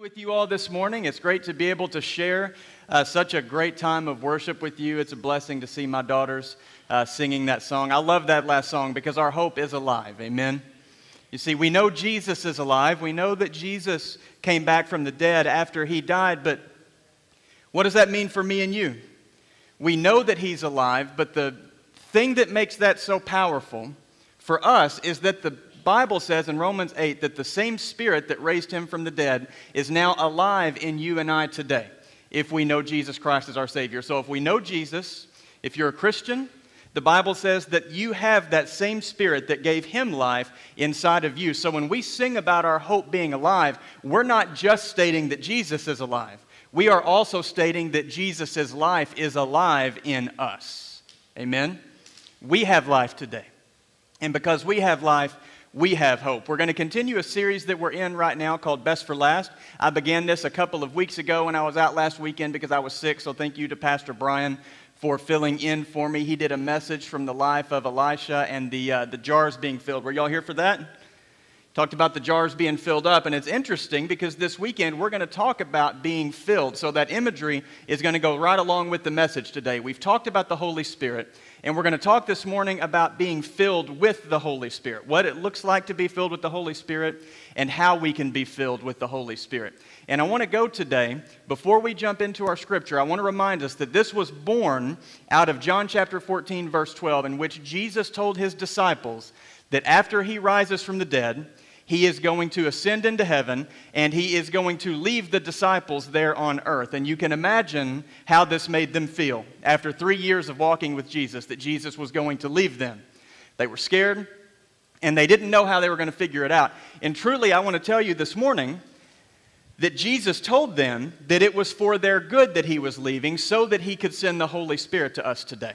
with you all this morning. It's great to be able to share uh, such a great time of worship with you. It's a blessing to see my daughters uh, singing that song. I love that last song because our hope is alive. Amen. You see, we know Jesus is alive. We know that Jesus came back from the dead after he died, but what does that mean for me and you? We know that he's alive, but the thing that makes that so powerful for us is that the Bible says in Romans 8 that the same Spirit that raised him from the dead is now alive in you and I today if we know Jesus Christ as our Savior. So if we know Jesus, if you're a Christian, the Bible says that you have that same Spirit that gave him life inside of you. So when we sing about our hope being alive, we're not just stating that Jesus is alive. We are also stating that Jesus' life is alive in us. Amen? We have life today. And because we have life, we have hope. We're going to continue a series that we're in right now called Best for Last. I began this a couple of weeks ago when I was out last weekend because I was sick, so thank you to Pastor Brian for filling in for me. He did a message from the life of Elisha and the, uh, the jars being filled. Were y'all here for that? Talked about the jars being filled up, and it's interesting because this weekend we're going to talk about being filled. So that imagery is going to go right along with the message today. We've talked about the Holy Spirit, and we're going to talk this morning about being filled with the Holy Spirit, what it looks like to be filled with the Holy Spirit, and how we can be filled with the Holy Spirit. And I want to go today, before we jump into our scripture, I want to remind us that this was born out of John chapter 14, verse 12, in which Jesus told his disciples that after he rises from the dead, he is going to ascend into heaven and he is going to leave the disciples there on earth. And you can imagine how this made them feel after three years of walking with Jesus that Jesus was going to leave them. They were scared and they didn't know how they were going to figure it out. And truly, I want to tell you this morning that Jesus told them that it was for their good that he was leaving so that he could send the Holy Spirit to us today.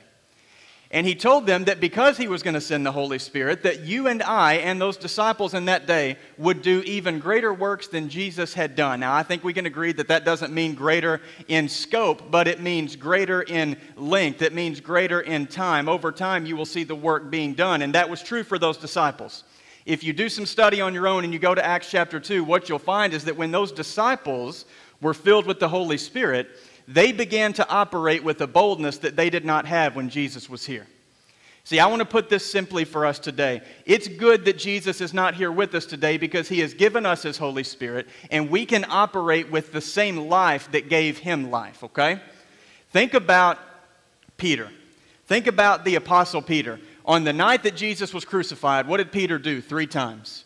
And he told them that because he was going to send the Holy Spirit, that you and I and those disciples in that day would do even greater works than Jesus had done. Now, I think we can agree that that doesn't mean greater in scope, but it means greater in length. It means greater in time. Over time, you will see the work being done. And that was true for those disciples. If you do some study on your own and you go to Acts chapter 2, what you'll find is that when those disciples were filled with the Holy Spirit, they began to operate with a boldness that they did not have when Jesus was here. See, I want to put this simply for us today. It's good that Jesus is not here with us today because he has given us his Holy Spirit and we can operate with the same life that gave him life, okay? Think about Peter. Think about the Apostle Peter. On the night that Jesus was crucified, what did Peter do three times?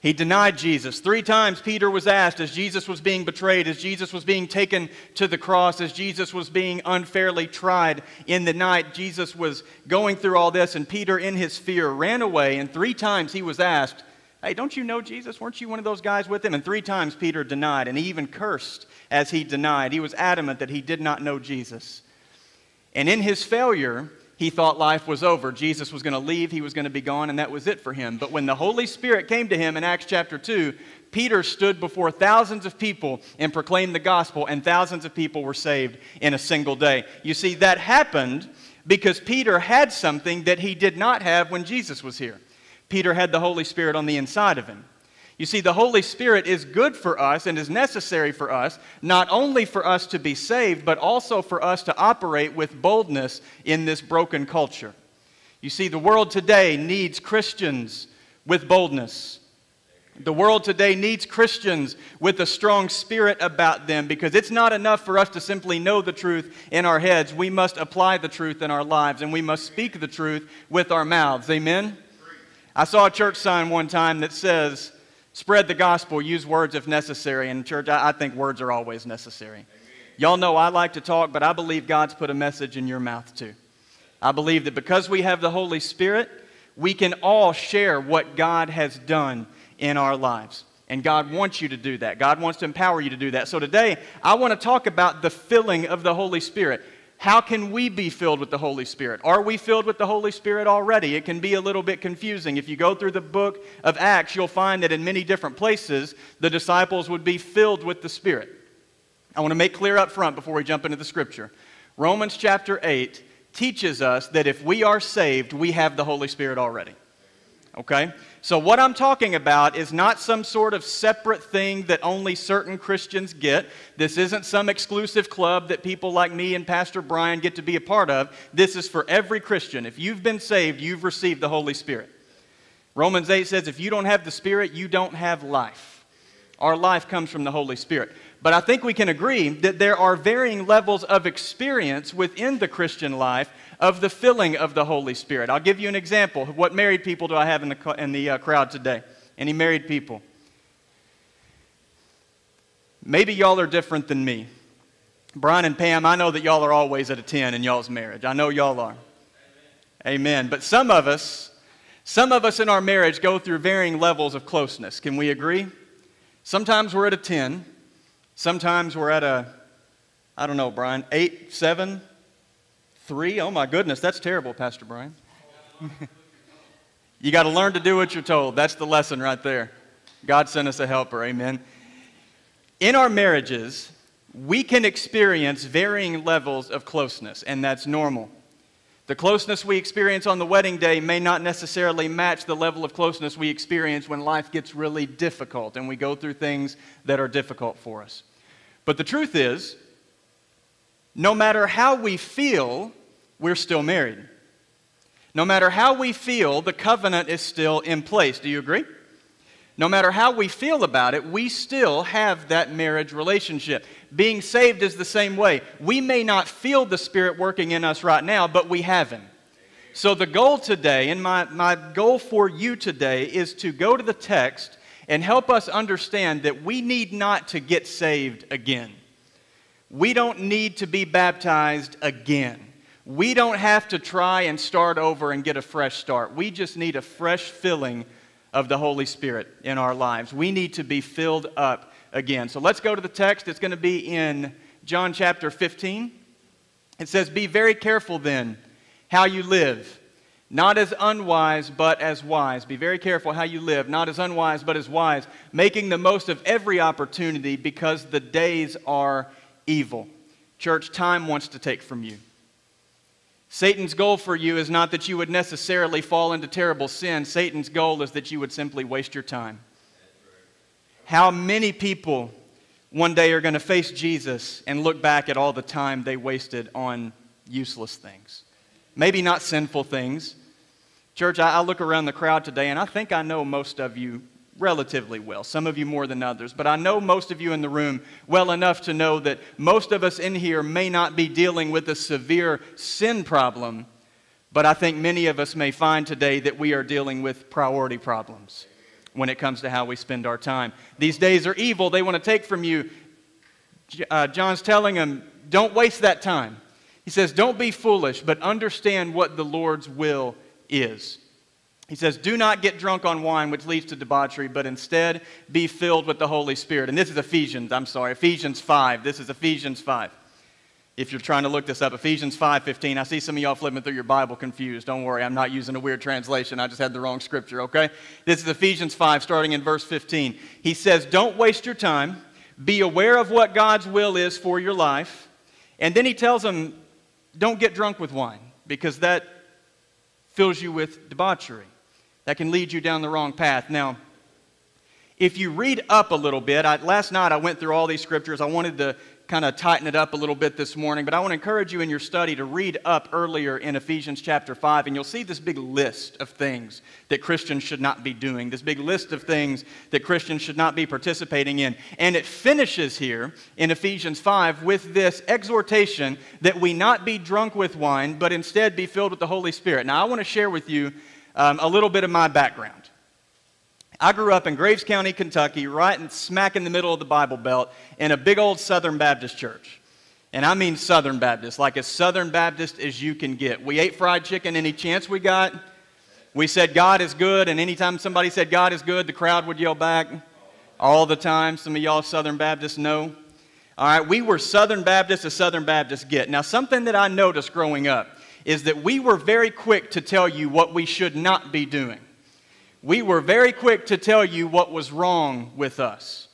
He denied Jesus. Three times Peter was asked as Jesus was being betrayed, as Jesus was being taken to the cross, as Jesus was being unfairly tried in the night. Jesus was going through all this, and Peter, in his fear, ran away. And three times he was asked, Hey, don't you know Jesus? Weren't you one of those guys with him? And three times Peter denied, and he even cursed as he denied. He was adamant that he did not know Jesus. And in his failure, he thought life was over. Jesus was going to leave, he was going to be gone, and that was it for him. But when the Holy Spirit came to him in Acts chapter 2, Peter stood before thousands of people and proclaimed the gospel, and thousands of people were saved in a single day. You see, that happened because Peter had something that he did not have when Jesus was here. Peter had the Holy Spirit on the inside of him. You see, the Holy Spirit is good for us and is necessary for us, not only for us to be saved, but also for us to operate with boldness in this broken culture. You see, the world today needs Christians with boldness. The world today needs Christians with a strong spirit about them because it's not enough for us to simply know the truth in our heads. We must apply the truth in our lives and we must speak the truth with our mouths. Amen? I saw a church sign one time that says, Spread the gospel, use words if necessary. And, church, I, think words are always necessary. Amen. Y'all know I like to talk, but I believe God's put a message in your mouth too. I believe that because we have the Holy Spirit, we can all share what God has done in our lives. And God wants you to do that. God wants to empower you to do that. So today, I want to talk about the filling of the Holy Spirit. How can we be filled with the Holy Spirit? Are we filled with the Holy Spirit already? It can be a little bit confusing. If you go through the book of Acts, you'll find that in many different places, the disciples would be filled with the Spirit. I want to make clear up front before we jump into the scripture. Romans chapter 8 teaches us that if we are saved, we have the Holy Spirit already. Okay? So, what I'm talking about is not some sort of separate thing that only certain Christians get. This isn't some exclusive club that people like me and Pastor Brian get to be a part of. This is for every Christian. If you've been saved, you've received the Holy Spirit. Romans 8 says, if you don't have the Spirit, you don't have life. Our life comes from the Holy Spirit. But I think we can agree that there are varying levels of experience within the Christian life of the filling of the Holy Spirit. I'll give you an example. What married people do I have in the, in the uh, crowd today? Any married people? Maybe y'all are different than me. Brian and Pam, I know that y'all are always at a 10 in y'all's marriage. I know y'all are. Amen. Amen. But some of us, some of us in our marriage go through varying levels of closeness. Can we agree? Sometimes we're at a 10. Sometimes we're at a, I don't know, Brian, 8, 7, Three? Oh my goodness, that's terrible, Pastor Brian. you got to learn to do what you're told. That's the lesson right there. God sent us a helper, amen. In our marriages, we can experience varying levels of closeness, and that's normal. The closeness we experience on the wedding day may not necessarily match the level of closeness we experience when life gets really difficult and we go through things that are difficult for us. But the truth is, no matter how we feel we're still married. No matter how we feel, the covenant is still in place. Do you agree? No matter how we feel about it, we still have that marriage relationship. Being saved is the same way. We may not feel the Spirit working in us right now, but we have Him. So, the goal today, and my, my goal for you today, is to go to the text and help us understand that we need not to get saved again. We don't need to be baptized again. We don't have to try and start over and get a fresh start. We just need a fresh filling of the Holy Spirit in our lives. We need to be filled up again. So let's go to the text. It's going to be in John chapter 15. It says, Be very careful then how you live, not as unwise, but as wise. Be very careful how you live, not as unwise, but as wise, making the most of every opportunity because the days are evil. Church, time wants to take from you. Satan's goal for you is not that you would necessarily fall into terrible sin. Satan's goal is that you would simply waste your time. How many people one day are going to face Jesus and look back at all the time they wasted on useless things? Maybe not sinful things. Church, I, look around the crowd today and I think I know most of you relatively well, some of you more than others, but I know most of you in the room well enough to know that most of us in here may not be dealing with a severe sin problem, but I think many of us may find today that we are dealing with priority problems when it comes to how we spend our time. These days are evil, they want to take from you. Uh, John's telling them, don't waste that time. He says, don't be foolish, but understand what the Lord's will is. He says, Do not get drunk on wine, which leads to debauchery, but instead be filled with the Holy Spirit. And this is Ephesians, I'm sorry, Ephesians 5. This is Ephesians 5. If you're trying to look this up, Ephesians 5:15. I see some of y'all flipping through your Bible confused. Don't worry, I'm not using a weird translation. I just had the wrong scripture, okay? This is Ephesians 5, starting in verse 15. He says, Don't waste your time. Be aware of what God's will is for your life. And then he tells them, Don't get drunk with wine, because that fills you with debauchery that can lead you down the wrong path. Now, if you read up a little bit, I, last night I went through all these scriptures. I wanted to kind of tighten it up a little bit this morning, but I want to encourage you in your study to read up earlier in Ephesians chapter 5, and you'll see this big list of things that Christians should not be doing, this big list of things that Christians should not be participating in. And it finishes here in Ephesians 5 with this exhortation that we not be drunk with wine, but instead be filled with the Holy Spirit. Now, I want to share with you um, a little bit of my background. I grew up in Graves County, Kentucky, right in smack in the middle of the Bible Belt, in a big old Southern Baptist church. And I mean Southern Baptist, like as Southern Baptist as you can get. We ate fried chicken any chance we got. We said God is good, and anytime somebody said God is good, the crowd would yell back all the time. Some of y'all Southern Baptists know. All right, we were Southern Baptists as Southern Baptists get. Now, something that I noticed growing up is that we were very quick to tell you what we should not be doing. We were very quick to tell you what was wrong with us.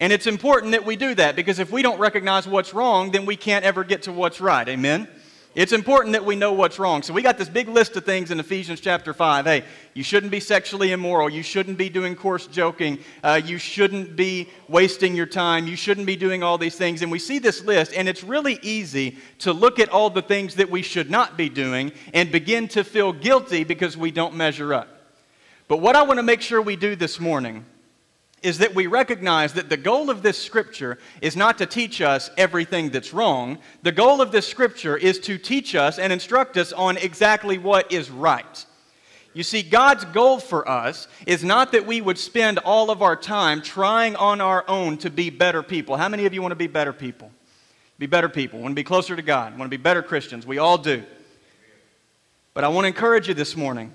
And it's important that we do that because if we don't recognize what's wrong, then we can't ever get to what's right. Amen? It's important that we know what's wrong. So we got this big list of things in Ephesians chapter 5. Hey, you shouldn't be sexually immoral. You shouldn't be doing coarse joking. Uh, you shouldn't be wasting your time. You shouldn't be doing all these things. And we see this list, and it's really easy to look at all the things that we should not be doing and begin to feel guilty because we don't measure up. But what I want to make sure we do this morning is that we recognize that the goal of this scripture is not to teach us everything that's wrong. The goal of this scripture is to teach us and instruct us on exactly what is right. You see, God's goal for us is not that we would spend all of our time trying on our own to be better people. How many of you want to be better people? Be better people, want to be closer to God, want to be better Christians. We all do. But I want to encourage you this morning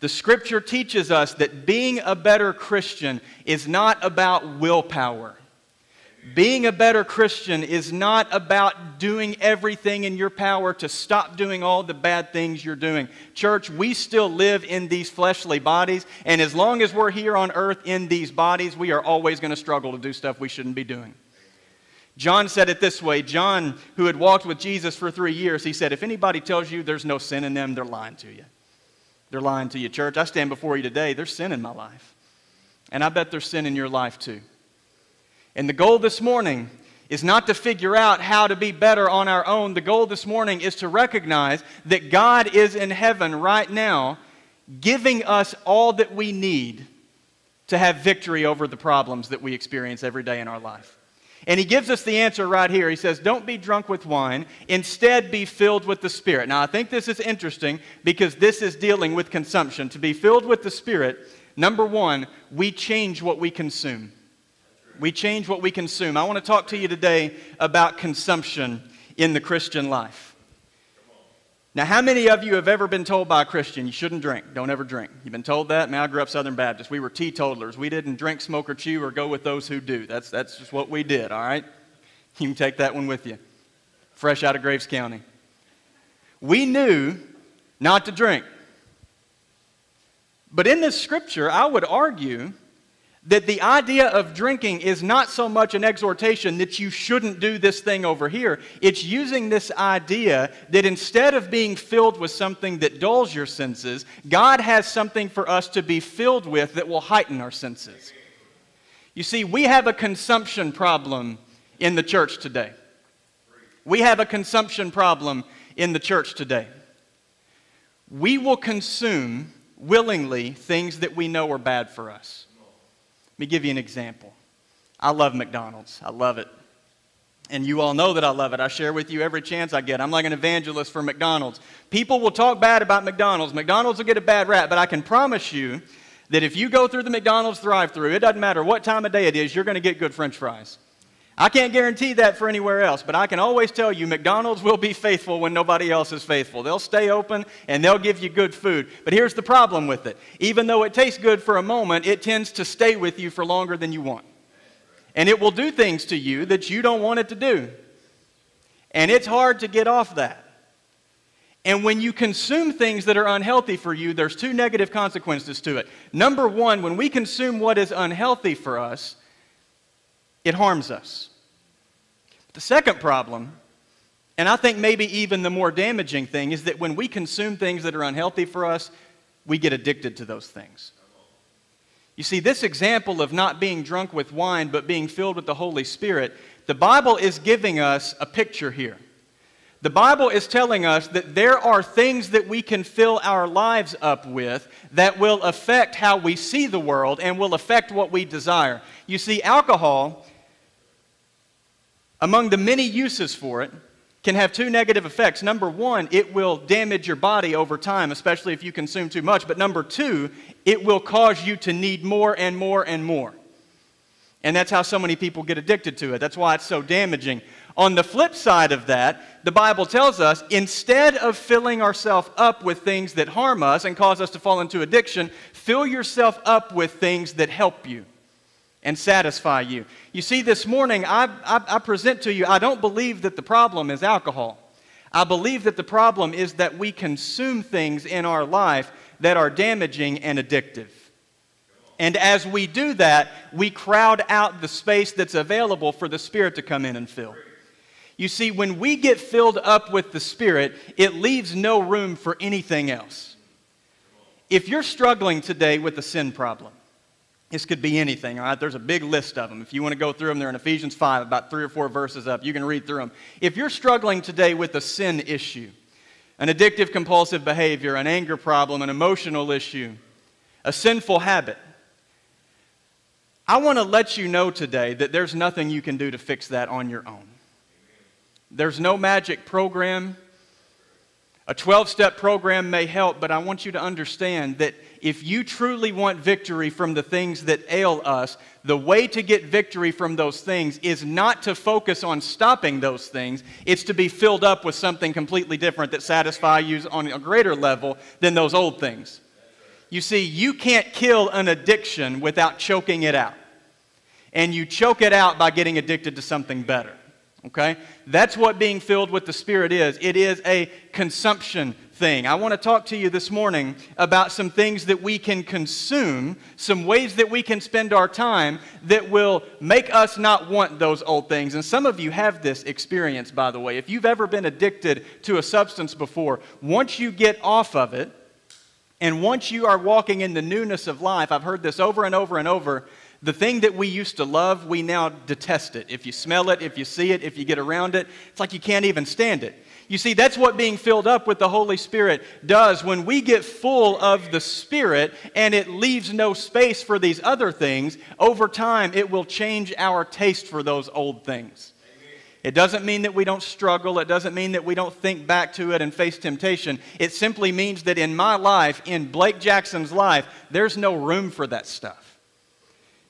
the scripture teaches us that being a better Christian is not about willpower. Being a better Christian is not about doing everything in your power to stop doing all the bad things you're doing. Church, we still live in these fleshly bodies, and as long as we're here on earth in these bodies, we are always going to struggle to do stuff we shouldn't be doing. John said it this way John, who had walked with Jesus for three years, he said, If anybody tells you there's no sin in them, they're lying to you. They're lying to you, church. I stand before you today. There's sin in my life. And I bet there's sin in your life too. And the goal this morning is not to figure out how to be better on our own. The goal this morning is to recognize that God is in heaven right now, giving us all that we need to have victory over the problems that we experience every day in our life. And he gives us the answer right here. He says, Don't be drunk with wine, instead be filled with the Spirit. Now, I think this is interesting because this is dealing with consumption. To be filled with the Spirit, number one, we change what we consume. We change what we consume. I want to talk to you today about consumption in the Christian life. Now, how many of you have ever been told by a Christian you shouldn't drink? Don't ever drink. You've been told that? Man, I grew up Southern Baptist. We were teetotalers. We didn't drink, smoke, or chew or go with those who do. That's, that's just what we did, all right? You can take that one with you. Fresh out of Graves County. We knew not to drink. But in this scripture, I would argue that the idea of drinking is not so much an exhortation that you shouldn't do this thing over here. It's using this idea that instead of being filled with something that dulls your senses, God has something for us to be filled with that will heighten our senses. You see, we have a consumption problem in the church today. We have a consumption problem in the church today. We will consume willingly things that we know are bad for us. Let me give you an example. I love McDonald's. I love it. And you all know that I love it. I share with you every chance I get. I'm like an evangelist for McDonald's. People will talk bad about McDonald's. McDonald's will get a bad rap, but I can promise you that if you go through the McDonald's drive through, it doesn't matter what time of day it is, you're going to get good french fries. I can't guarantee that for anywhere else, but I can always tell you McDonald's will be faithful when nobody else is faithful. They'll stay open and they'll give you good food. But here's the problem with it even though it tastes good for a moment, it tends to stay with you for longer than you want. And it will do things to you that you don't want it to do. And it's hard to get off that. And when you consume things that are unhealthy for you, there's two negative consequences to it. Number one, when we consume what is unhealthy for us, it harms us. But the second problem, and I think maybe even the more damaging thing, is that when we consume things that are unhealthy for us, we get addicted to those things. You see, this example of not being drunk with wine but being filled with the Holy Spirit, the Bible is giving us a picture here. The Bible is telling us that there are things that we can fill our lives up with that will affect how we see the world and will affect what we desire. You see, alcohol among the many uses for it, can have two negative effects. Number one, it will damage your body over time, especially if you consume too much. But number two, it will cause you to need more and more and more. And that's how so many people get addicted to it. That's why it's so damaging. On the flip side of that, the Bible tells us instead of filling ourselves up with things that harm us and cause us to fall into addiction, fill yourself up with things that help you and satisfy you. You see, this morning I, I, I, present to you, I don't believe that the problem is alcohol. I believe that the problem is that we consume things in our life that are damaging and addictive. And as we do that, we crowd out the space that's available for the Spirit to come in and fill. You see, when we get filled up with the Spirit, it leaves no room for anything else. If you're struggling today with a sin problem, this could be anything, all right? There's a big list of them. If you want to go through them, they're in Ephesians 5, about three or four verses up. You can read through them. If you're struggling today with a sin issue, an addictive compulsive behavior, an anger problem, an emotional issue, a sinful habit, I want to let you know today that there's nothing you can do to fix that on your own. There's no magic program. A 12 step program may help, but I want you to understand that if you truly want victory from the things that ail us, the way to get victory from those things is not to focus on stopping those things, it's to be filled up with something completely different that satisfies you on a greater level than those old things. You see, you can't kill an addiction without choking it out. And you choke it out by getting addicted to something better. Okay? That's what being filled with the Spirit is. It is a consumption thing. I want to talk to you this morning about some things that we can consume, some ways that we can spend our time that will make us not want those old things. And some of you have this experience, by the way. If you've ever been addicted to a substance before, once you get off of it, and once you are walking in the newness of life, I've heard this over and over and over the thing that we used to love, we now detest it. If you smell it, if you see it, if you get around it, it's like you can't even stand it. You see, that's what being filled up with the Holy Spirit does. When we get full of the Spirit and it leaves no space for these other things, over time it will change our taste for those old things. It doesn't mean that we don't struggle. It doesn't mean that we don't think back to it and face temptation. It simply means that in my life, in Blake Jackson's life, there's no room for that stuff.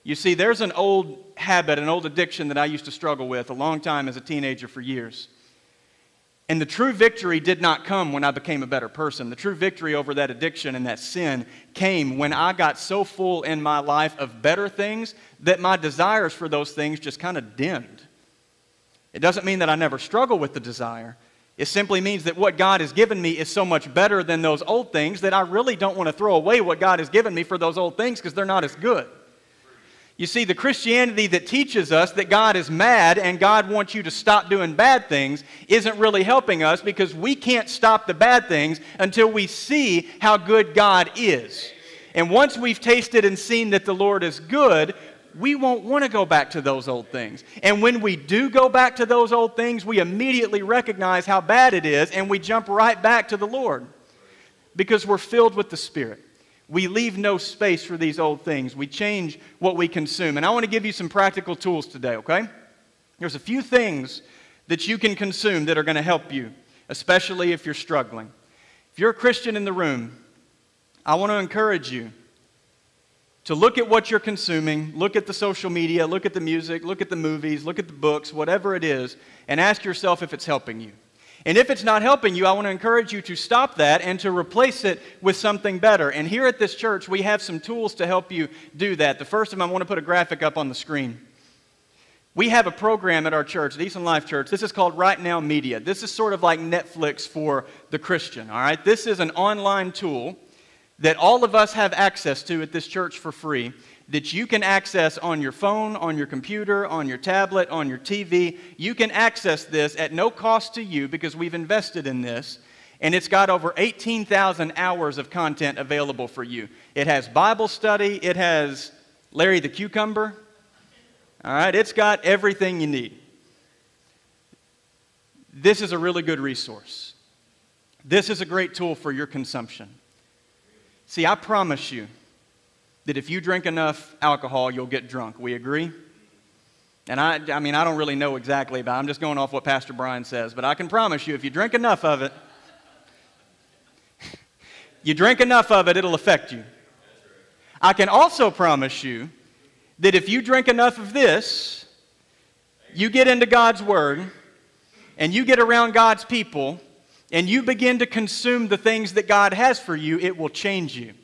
You see, there's an old habit, an old addiction that I used to struggle with a long time as a teenager for years. And the true victory did not come when I became a better person. The true victory over that addiction and that sin came when I got so full in my life of better things that my desires for those things just kind of dimmed. It doesn't mean that I never struggle with the desire. It simply means that what God has given me is so much better than those old things that I really don't want to throw away what God has given me for those old things because they're not as good. You see, the Christianity that teaches us that God is mad and God wants you to stop doing bad things isn't really helping us because we can't stop the bad things until we see how good God is. And once we've tasted and seen that the Lord is good, we won't want to go back to those old things. And when we do go back to those old things, we immediately recognize how bad it is and we jump right back to the Lord because we're filled with the Spirit. We leave no space for these old things. We change what we consume. And I want to give you some practical tools today, okay? There's a few things that you can consume that are going to help you, especially if you're struggling. If you're a Christian in the room, I want to encourage you to look at what you're consuming, look at the social media, look at the music, look at the movies, look at the books, whatever it is, and ask yourself if it's helping you. And if it's not helping you, I want to encourage you to stop that and to replace it with something better. And here at this church, we have some tools to help you do that. The first of them, I want to put a graphic up on the screen. We have a program at our church, the Eastern Life Church. This is called Right Now Media. This is sort of like Netflix for the Christian, all right? This is an online tool that all of us have access to at this church for free that you can access on your phone, on your computer, on your tablet, on your TV. You can access this at no cost to you because we've invested in this. And it's got over 18,000 hours of content available for you. It has Bible study, it has Larry the Cucumber. All right, it's got everything you need. This is a really good resource. This is a great tool for your consumption. See, I promise you, that if you drink enough alcohol, you'll get drunk. We agree? And I, I mean, I don't really know exactly it. I'm just going off what Pastor Brian says. But I can promise you, if you drink enough of it, you drink enough of it, it'll affect you. I can also promise you that if you drink enough of this, you get into God's Word, and you get around God's people, and you begin to consume the things that God has for you, it will change you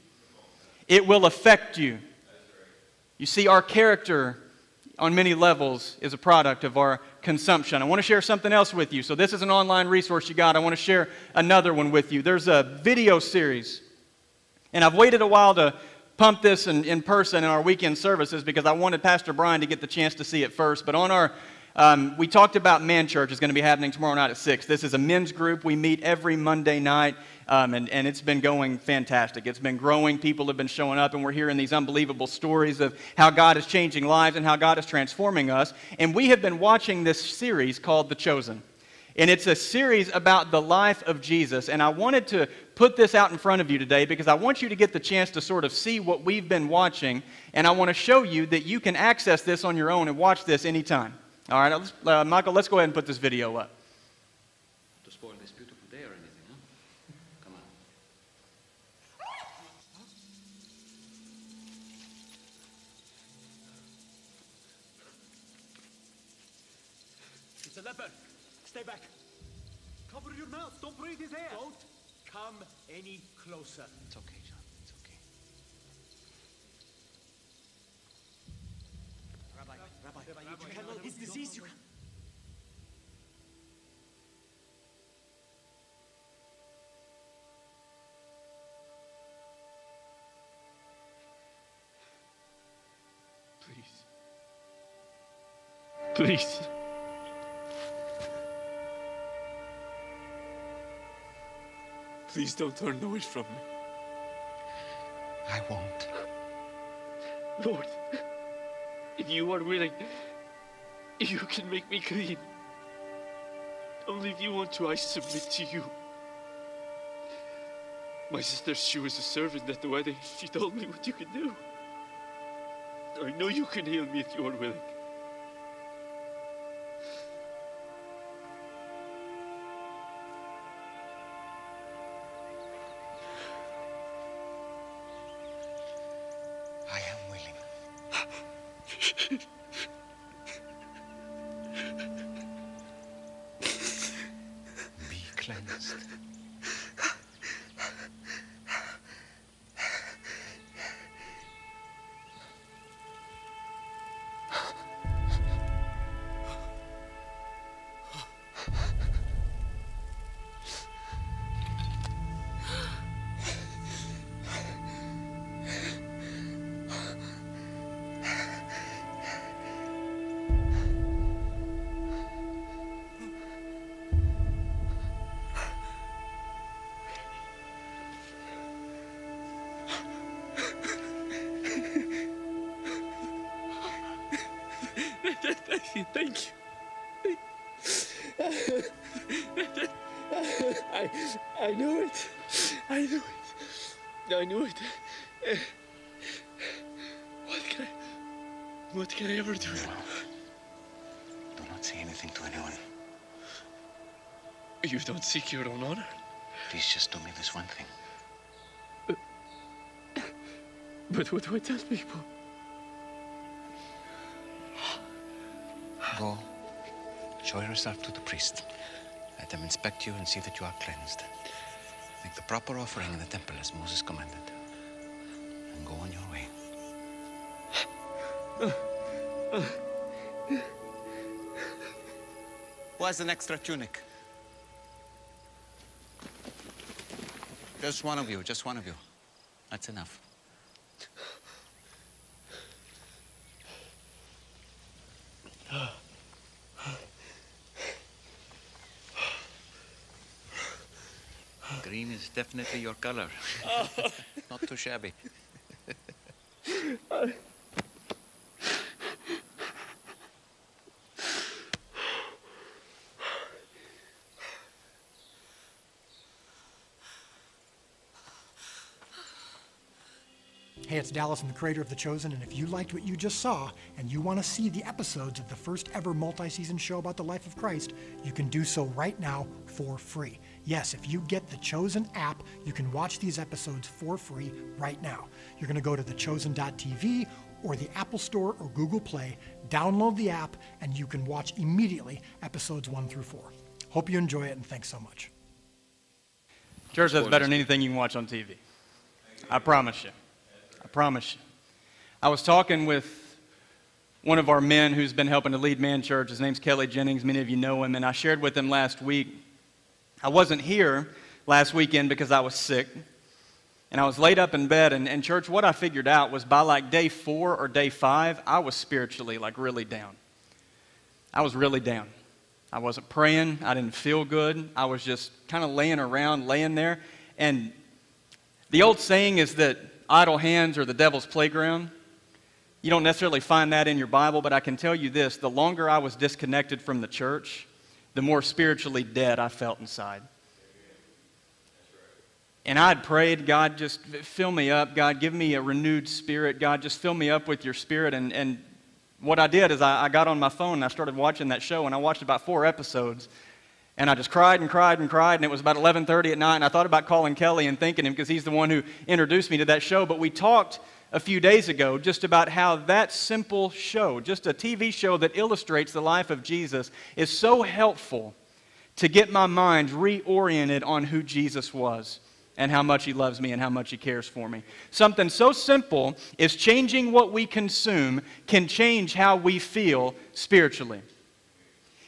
it will affect you. You see, our character on many levels is a product of our consumption. I want to share something else with you. So, this is an online resource you got. I want to share another one with you. There's a video series, and I've waited a while to pump this in, in person in our weekend services because I wanted Pastor Brian to get the chance to see it first. But on our Um, we talked about Man Church is going to be happening tomorrow night at 6. This is a men's group. We meet every Monday night, um, and, and it's been going fantastic. It's been growing. People have been showing up, and we're hearing these unbelievable stories of how God is changing lives and how God is transforming us. And we have been watching this series called The Chosen. And it's a series about the life of Jesus. And I wanted to put this out in front of you today because I want you to get the chance to sort of see what we've been watching. And I want to show you that you can access this on your own and watch this anytime. All right, let's, uh, Michael, let's go ahead and put this video up. To spoil this beautiful day or anything, huh? Come on. It's a leopard. Stay back. Cover your mouth. Don't breathe his air. Don't come any closer. It's okay, John. It's okay. Rabbi, Rabbi, you can handle his disease. You can. Please. Please. Please don't turn away from me. I won't. Lord, if you are willing, you can make me clean. Only if you want to, I submit to you. My sister, she was a servant at the wedding. She told me what you could do. I know you can heal me if you are willing. I knew it. What can I, what can I ever do? Do not say anything to anyone. You don't seek your own honor. Please just do me this one thing. But what do I tell people? Go. Show yourself to the priest. Let them inspect you and see that you are cleansed. Make the proper offering in the temple as Moses commanded. And go on your way. Who an extra tunic? Just one of you, just one of you. That's enough. Green is definitely your color. Not too shabby. Hey, it's Dallas. I'm the creator of The Chosen, and if you liked what you just saw and you want to see the episodes of the first ever multi season show about the life of Christ, you can do so right now for free. Yes, if you get the Chosen app, you can watch these episodes for free right now. You're going to go to thechosen.tv or the Apple Store or Google Play, download the app, and you can watch immediately episodes one through four. Hope you enjoy it, and thanks so much. Church, that's better than anything you can watch on TV. I promise you. I promise you. I was talking with one of our men who's been helping to lead Man Church. His name's Kelly Jennings. Many of you know him. And I shared with him last week. I wasn't here last weekend because I was sick. And I was laid up in bed. And, and church, what I figured out was by like day four or day five, I was spiritually like really down. I was really down. I wasn't praying. I didn't feel good. I was just kind of laying around, laying there. And the old saying is that idle hands are the devil's playground. You don't necessarily find that in your Bible, but I can tell you this the longer I was disconnected from the church, the more spiritually dead I felt inside. And I'd prayed, God, just fill me up. God, give me a renewed spirit. God, just fill me up with your spirit. And, and what I did is I, I got on my phone and I started watching that show, and I watched about four episodes. And I just cried and cried and cried, and it was about 11:30 at night. And I thought about calling Kelly and thanking him because he's the one who introduced me to that show. But we talked a few days ago just about how that simple show, just a TV show that illustrates the life of Jesus, is so helpful to get my mind reoriented on who Jesus was and how much he loves me and how much he cares for me. Something so simple is changing what we consume can change how we feel spiritually.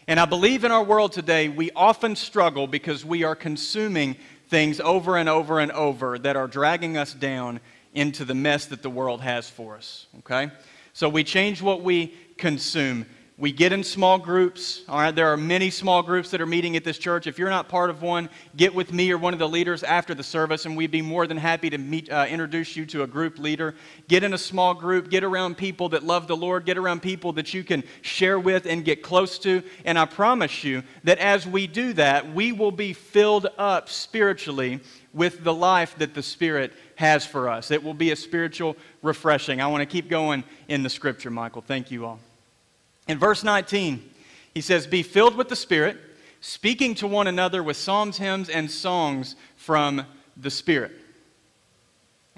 And I believe in our world today, we often struggle because we are consuming things over and over and over that are dragging us down into the mess that the world has for us. Okay? So we change what we consume. We get in small groups. All right, there are many small groups that are meeting at this church. If you're not part of one, get with me or one of the leaders after the service, and we'd be more than happy to meet, uh, introduce you to a group leader. Get in a small group. Get around people that love the Lord. Get around people that you can share with and get close to. And I promise you that as we do that, we will be filled up spiritually with the life that the Spirit has for us. It will be a spiritual refreshing. I want to keep going in the Scripture, Michael. Thank you all. In verse 19, he says, Be filled with the Spirit, speaking to one another with psalms, hymns, and songs from the Spirit.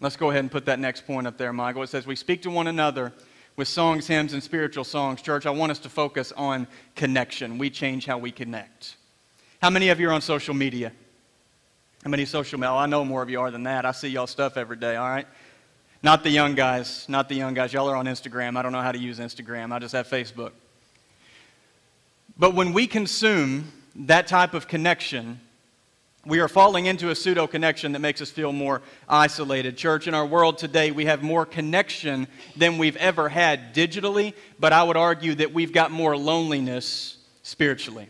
Let's go ahead and put that next point up there, Michael. It says, We speak to one another with songs, hymns, and spiritual songs. Church, I want us to focus on connection. We change how we connect. How many of you are on social media? How many social media? I know more of you are than that. I see y'all stuff every day, all right? Not the young guys. Not the young guys. Y'all are on Instagram. I don't know how to use Instagram. I just have Facebook. But when we consume that type of connection, we are falling into a pseudo connection that makes us feel more isolated. Church, in our world today, we have more connection than we've ever had digitally, but I would argue that we've got more loneliness spiritually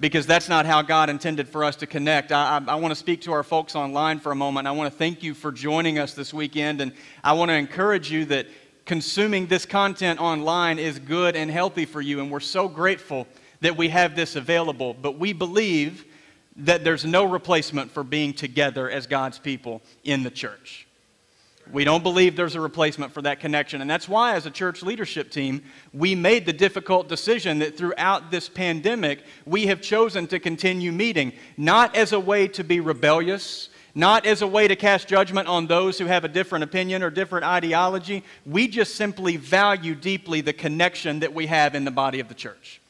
because that's not how God intended for us to connect. I, I, I, want to speak to our folks online for a moment. I want to thank you for joining us this weekend, and I want to encourage you that consuming this content online is good and healthy for you, and we're so grateful that we have this available. But we believe that there's no replacement for being together as God's people in the church. We don't believe there's a replacement for that connection. And that's why, as a church leadership team, we made the difficult decision that throughout this pandemic, we have chosen to continue meeting, not as a way to be rebellious, not as a way to cast judgment on those who have a different opinion or different ideology. We just simply value deeply the connection that we have in the body of the church.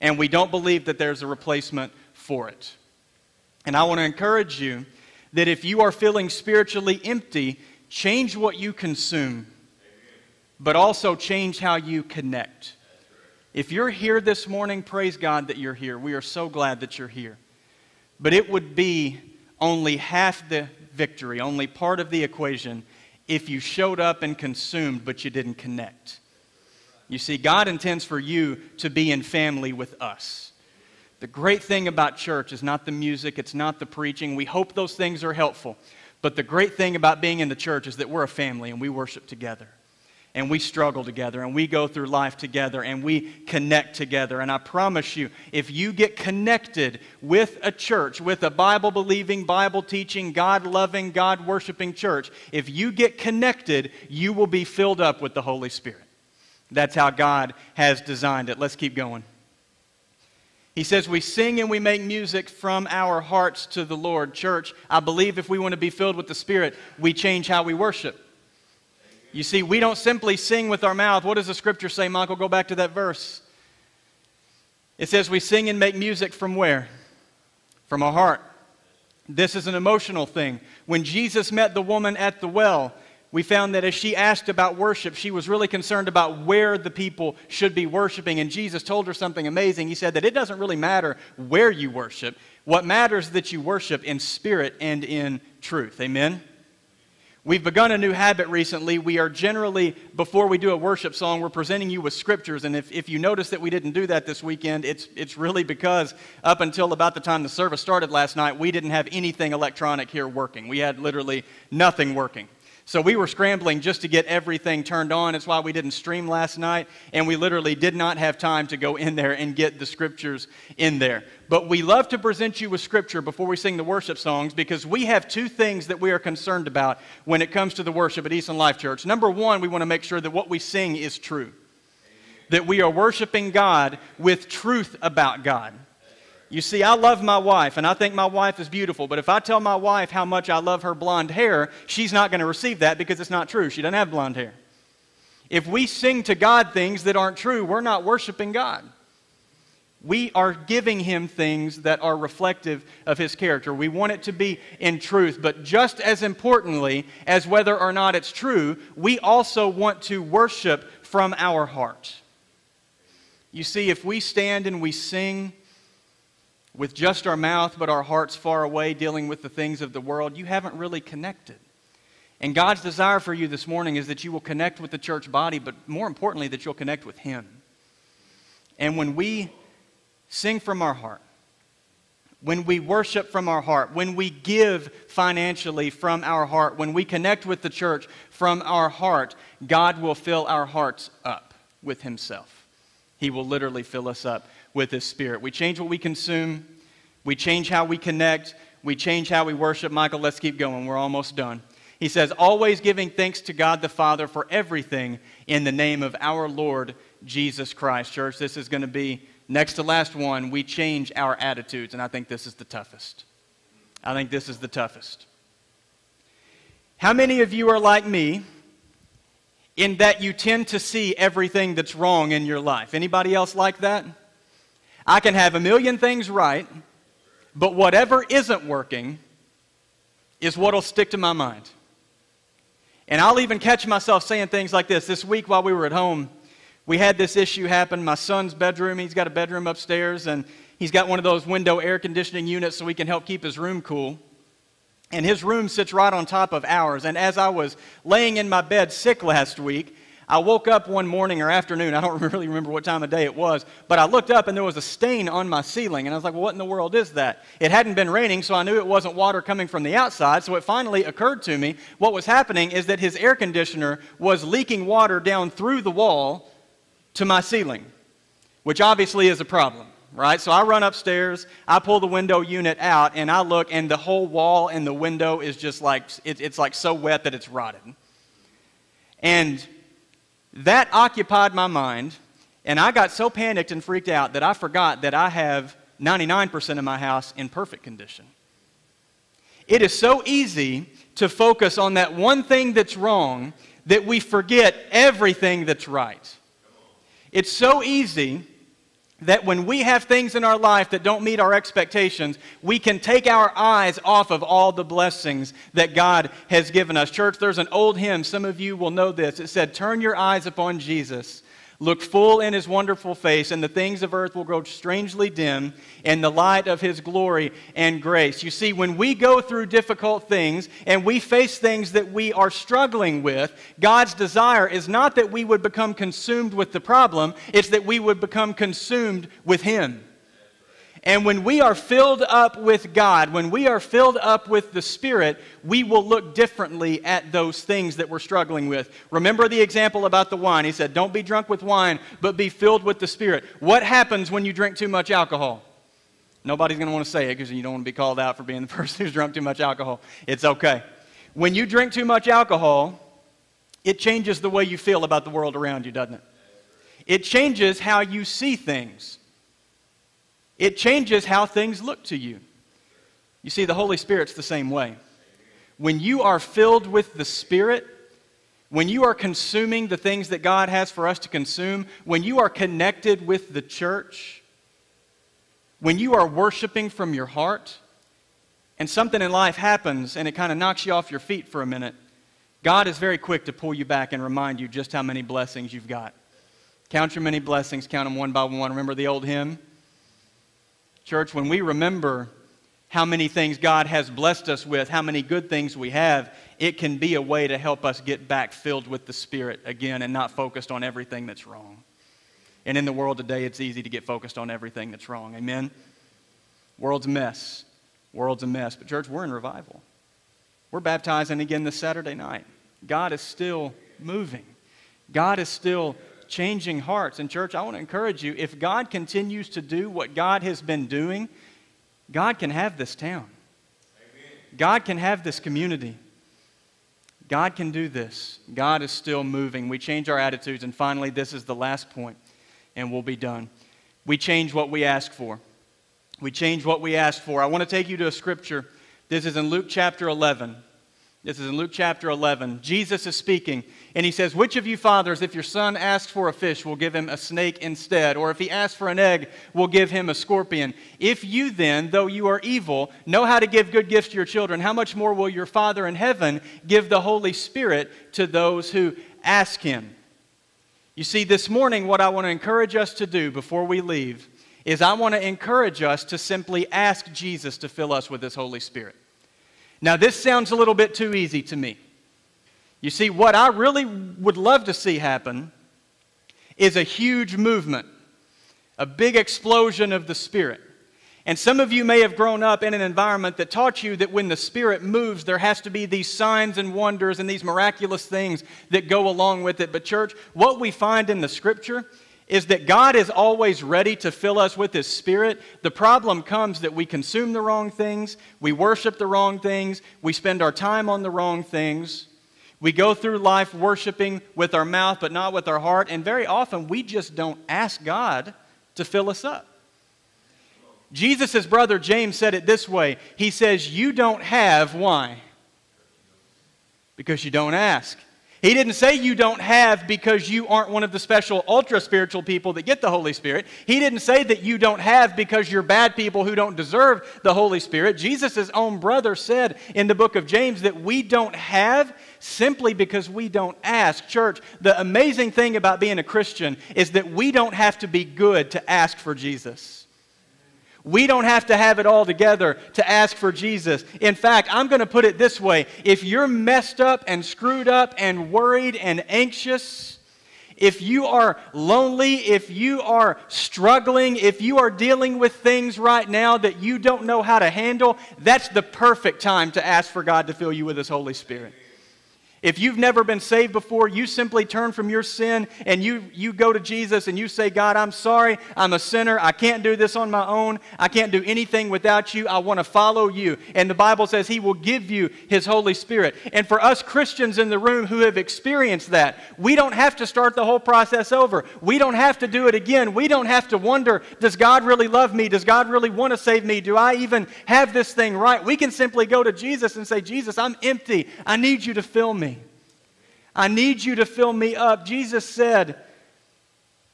And we don't believe that there's a replacement for it. And I want to encourage you that if you are feeling spiritually empty, change what you consume, but also change how you connect. If you're here this morning, praise God that you're here. We are so glad that you're here. But it would be only half the victory, only part of the equation, if you showed up and consumed, but you didn't connect. You see, God intends for you to be in family with us. The great thing about church is not the music, it's not the preaching. We hope those things are helpful. But the great thing about being in the church is that we're a family and we worship together. And we struggle together and we go through life together and we connect together. And I promise you, if you get connected with a church, with a Bible believing, Bible teaching, God loving, God worshiping church, if you get connected, you will be filled up with the Holy Spirit. That's how God has designed it. Let's keep going. He says, We sing and we make music from our hearts to the Lord. Church, I believe if we want to be filled with the Spirit, we change how we worship. You see, we don't simply sing with our mouth. What does the scripture say, Michael? Go back to that verse. It says, We sing and make music from where? From our heart. This is an emotional thing. When Jesus met the woman at the well, we found that as she asked about worship, she was really concerned about where the people should be worshiping. And Jesus told her something amazing. He said that it doesn't really matter where you worship, what matters is that you worship in spirit and in truth. Amen? We've begun a new habit recently. We are generally, before we do a worship song, we're presenting you with scriptures. And if, if you notice that we didn't do that this weekend, it's, it's really because up until about the time the service started last night, we didn't have anything electronic here working. We had literally nothing working. So we were scrambling just to get everything turned on. It's why we didn't stream last night, and we literally did not have time to go in there and get the scriptures in there. But we love to present you with scripture before we sing the worship songs because we have two things that we are concerned about when it comes to the worship at Easton Life Church. Number one, we want to make sure that what we sing is true, that we are worshiping God with truth about God. You see, I love my wife, and I think my wife is beautiful, but if I tell my wife how much I love her blonde hair, she's not going to receive that because it's not true. She doesn't have blonde hair. If we sing to God things that aren't true, we're not worshiping God. We are giving Him things that are reflective of His character. We want it to be in truth, but just as importantly as whether or not it's true, we also want to worship from our heart. You see, if we stand and we sing, with just our mouth but our hearts far away dealing with the things of the world, you haven't really connected. And God's desire for you this morning is that you will connect with the church body, but more importantly, that you'll connect with Him. And when we sing from our heart, when we worship from our heart, when we give financially from our heart, when we connect with the church from our heart, God will fill our hearts up with Himself. He will literally fill us up with His Spirit. We change what we consume, we change how we connect, we change how we worship. Michael, let's keep going. We're almost done. He says, always giving thanks to God the Father for everything in the name of our Lord Jesus Christ. Church, this is going to be next to last one. We change our attitudes, and I think this is the toughest. I think this is the toughest. How many of you are like me in that you tend to see everything that's wrong in your life? Anybody else like that? I can have a million things right, but whatever isn't working is what'll stick to my mind. And I'll even catch myself saying things like this. This week while we were at home, we had this issue happen. My son's bedroom, he's got a bedroom upstairs, and he's got one of those window air conditioning units so he can help keep his room cool. And his room sits right on top of ours. And as I was laying in my bed sick last week, I woke up one morning or afternoon, I don't really remember what time of day it was, but I looked up and there was a stain on my ceiling. And I was like, well, what in the world is that? It hadn't been raining, so I knew it wasn't water coming from the outside. So it finally occurred to me what was happening is that his air conditioner was leaking water down through the wall to my ceiling, which obviously is a problem. Right? So I run upstairs, I pull the window unit out, and I look, and the whole wall and the window is just like, it, it's like so wet that it's rotted. And that occupied my mind, and I got so panicked and freaked out that I forgot that I have 99% of my house in perfect condition. It is so easy to focus on that one thing that's wrong that we forget everything that's right. It's so easy that when we have things in our life that don't meet our expectations, we can take our eyes off of all the blessings that God has given us. Church, there's an old hymn, some of you will know this. It said, Turn your eyes upon Jesus Look full in his wonderful face, and the things of earth will grow strangely dim in the light of his glory and grace. You see, when we go through difficult things and we face things that we are struggling with, God's desire is not that we would become consumed with the problem, it's that we would become consumed with him. And when we are filled up with God, when we are filled up with the Spirit, we will look differently at those things that we're struggling with. Remember the example about the wine. He said, Don't be drunk with wine, but be filled with the Spirit. What happens when you drink too much alcohol? Nobody's going to want to say it because you don't want to be called out for being the person who's drunk too much alcohol. It's okay. When you drink too much alcohol, it changes the way you feel about the world around you, doesn't it? It changes how you see things. It changes how things look to you. You see, the Holy Spirit's the same way. When you are filled with the Spirit, when you are consuming the things that God has for us to consume, when you are connected with the church, when you are worshiping from your heart, and something in life happens and it kind of knocks you off your feet for a minute, God is very quick to pull you back and remind you just how many blessings you've got. Count your many blessings, count them one by one. Remember the old hymn? Church, when we remember how many things God has blessed us with, how many good things we have, it can be a way to help us get back filled with the Spirit again and not focused on everything that's wrong. And in the world today, it's easy to get focused on everything that's wrong. Amen? World's a mess. World's a mess. But, church, we're in revival. We're baptizing again this Saturday night. God is still moving, God is still changing hearts. And, church, I want to encourage you if God continues to do what God has been doing, God can have this town. God can have this community. God can do this. God is still moving. We change our attitudes. And finally, this is the last point, and we'll be done. We change what we ask for. We change what we ask for. I want to take you to a scripture. This is in Luke chapter 11. This is in Luke chapter 11. Jesus is speaking, and he says, Which of you fathers, if your son asks for a fish, will give him a snake instead? Or if he asks for an egg, will give him a scorpion? If you then, though you are evil, know how to give good gifts to your children, how much more will your Father in heaven give the Holy Spirit to those who ask him? You see, this morning, what I want to encourage us to do before we leave is I want to encourage us to simply ask Jesus to fill us with his Holy Spirit. Now, this sounds a little bit too easy to me. You see, what I really would love to see happen is a huge movement, a big explosion of the Spirit. And some of you may have grown up in an environment that taught you that when the Spirit moves, there has to be these signs and wonders and these miraculous things that go along with it. But, church, what we find in the Scripture is that God is always ready to fill us with His Spirit. The problem comes that we consume the wrong things, we worship the wrong things, we spend our time on the wrong things. We go through life worshiping with our mouth but not with our heart, and very often we just don't ask God to fill us up. Jesus' brother James said it this way He says, You don't have, why? Because you don't ask. He didn't say you don't have because you aren't one of the special ultra spiritual people that get the Holy Spirit. He didn't say that you don't have because you're bad people who don't deserve the Holy Spirit. Jesus' own brother said in the book of James that we don't have simply because we don't ask. Church, the amazing thing about being a Christian is that we don't have to be good to ask for Jesus. We don't have to have it all together to ask for Jesus. In fact, I'm going to put it this way if you're messed up and screwed up and worried and anxious, if you are lonely, if you are struggling, if you are dealing with things right now that you don't know how to handle, that's the perfect time to ask for God to fill you with His Holy Spirit. If you've never been saved before, you simply turn from your sin and you, you go to Jesus and you say, God, I'm sorry. I'm a sinner. I can't do this on my own. I can't do anything without you. I want to follow you. And the Bible says He will give you His Holy Spirit. And for us Christians in the room who have experienced that, we don't have to start the whole process over. We don't have to do it again. We don't have to wonder, does God really love me? Does God really want to save me? Do I even have this thing right? We can simply go to Jesus and say, Jesus, I'm empty. I need you to fill me. I need you to fill me up. Jesus said,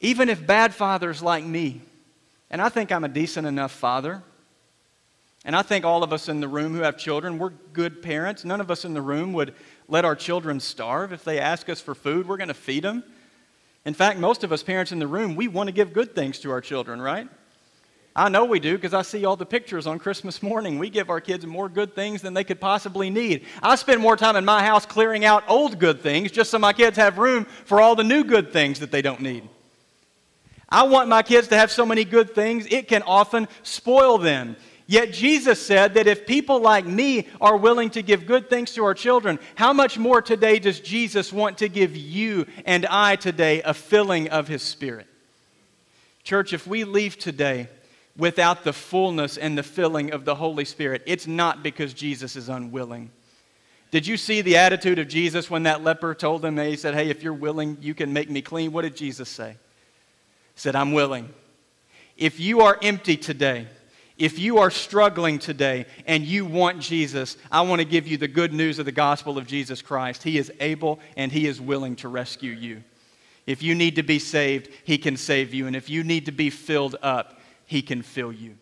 even if bad fathers like me, and I think I'm a decent enough father, and I think all of us in the room who have children, we're good parents. None of us in the room would let our children starve. If they ask us for food, we're going to feed them. In fact, most of us parents in the room, we want to give good things to our children, right? I know we do because I see all the pictures on Christmas morning. We give our kids more good things than they could possibly need. I spend more time in my house clearing out old good things just so my kids have room for all the new good things that they don't need. I want my kids to have so many good things, it can often spoil them. Yet Jesus said that if people like me are willing to give good things to our children, how much more today does Jesus want to give you and I today a filling of his Spirit? Church, if we leave today without the fullness and the filling of the Holy Spirit. It's not because Jesus is unwilling. Did you see the attitude of Jesus when that leper told him, he said, Hey, if you're willing, you can make me clean? What did Jesus say? He said, I'm willing. If you are empty today, if you are struggling today and you want Jesus, I want to give you the good news of the gospel of Jesus Christ. He is able and He is willing to rescue you. If you need to be saved, He can save you. And if you need to be filled up, he can fill you.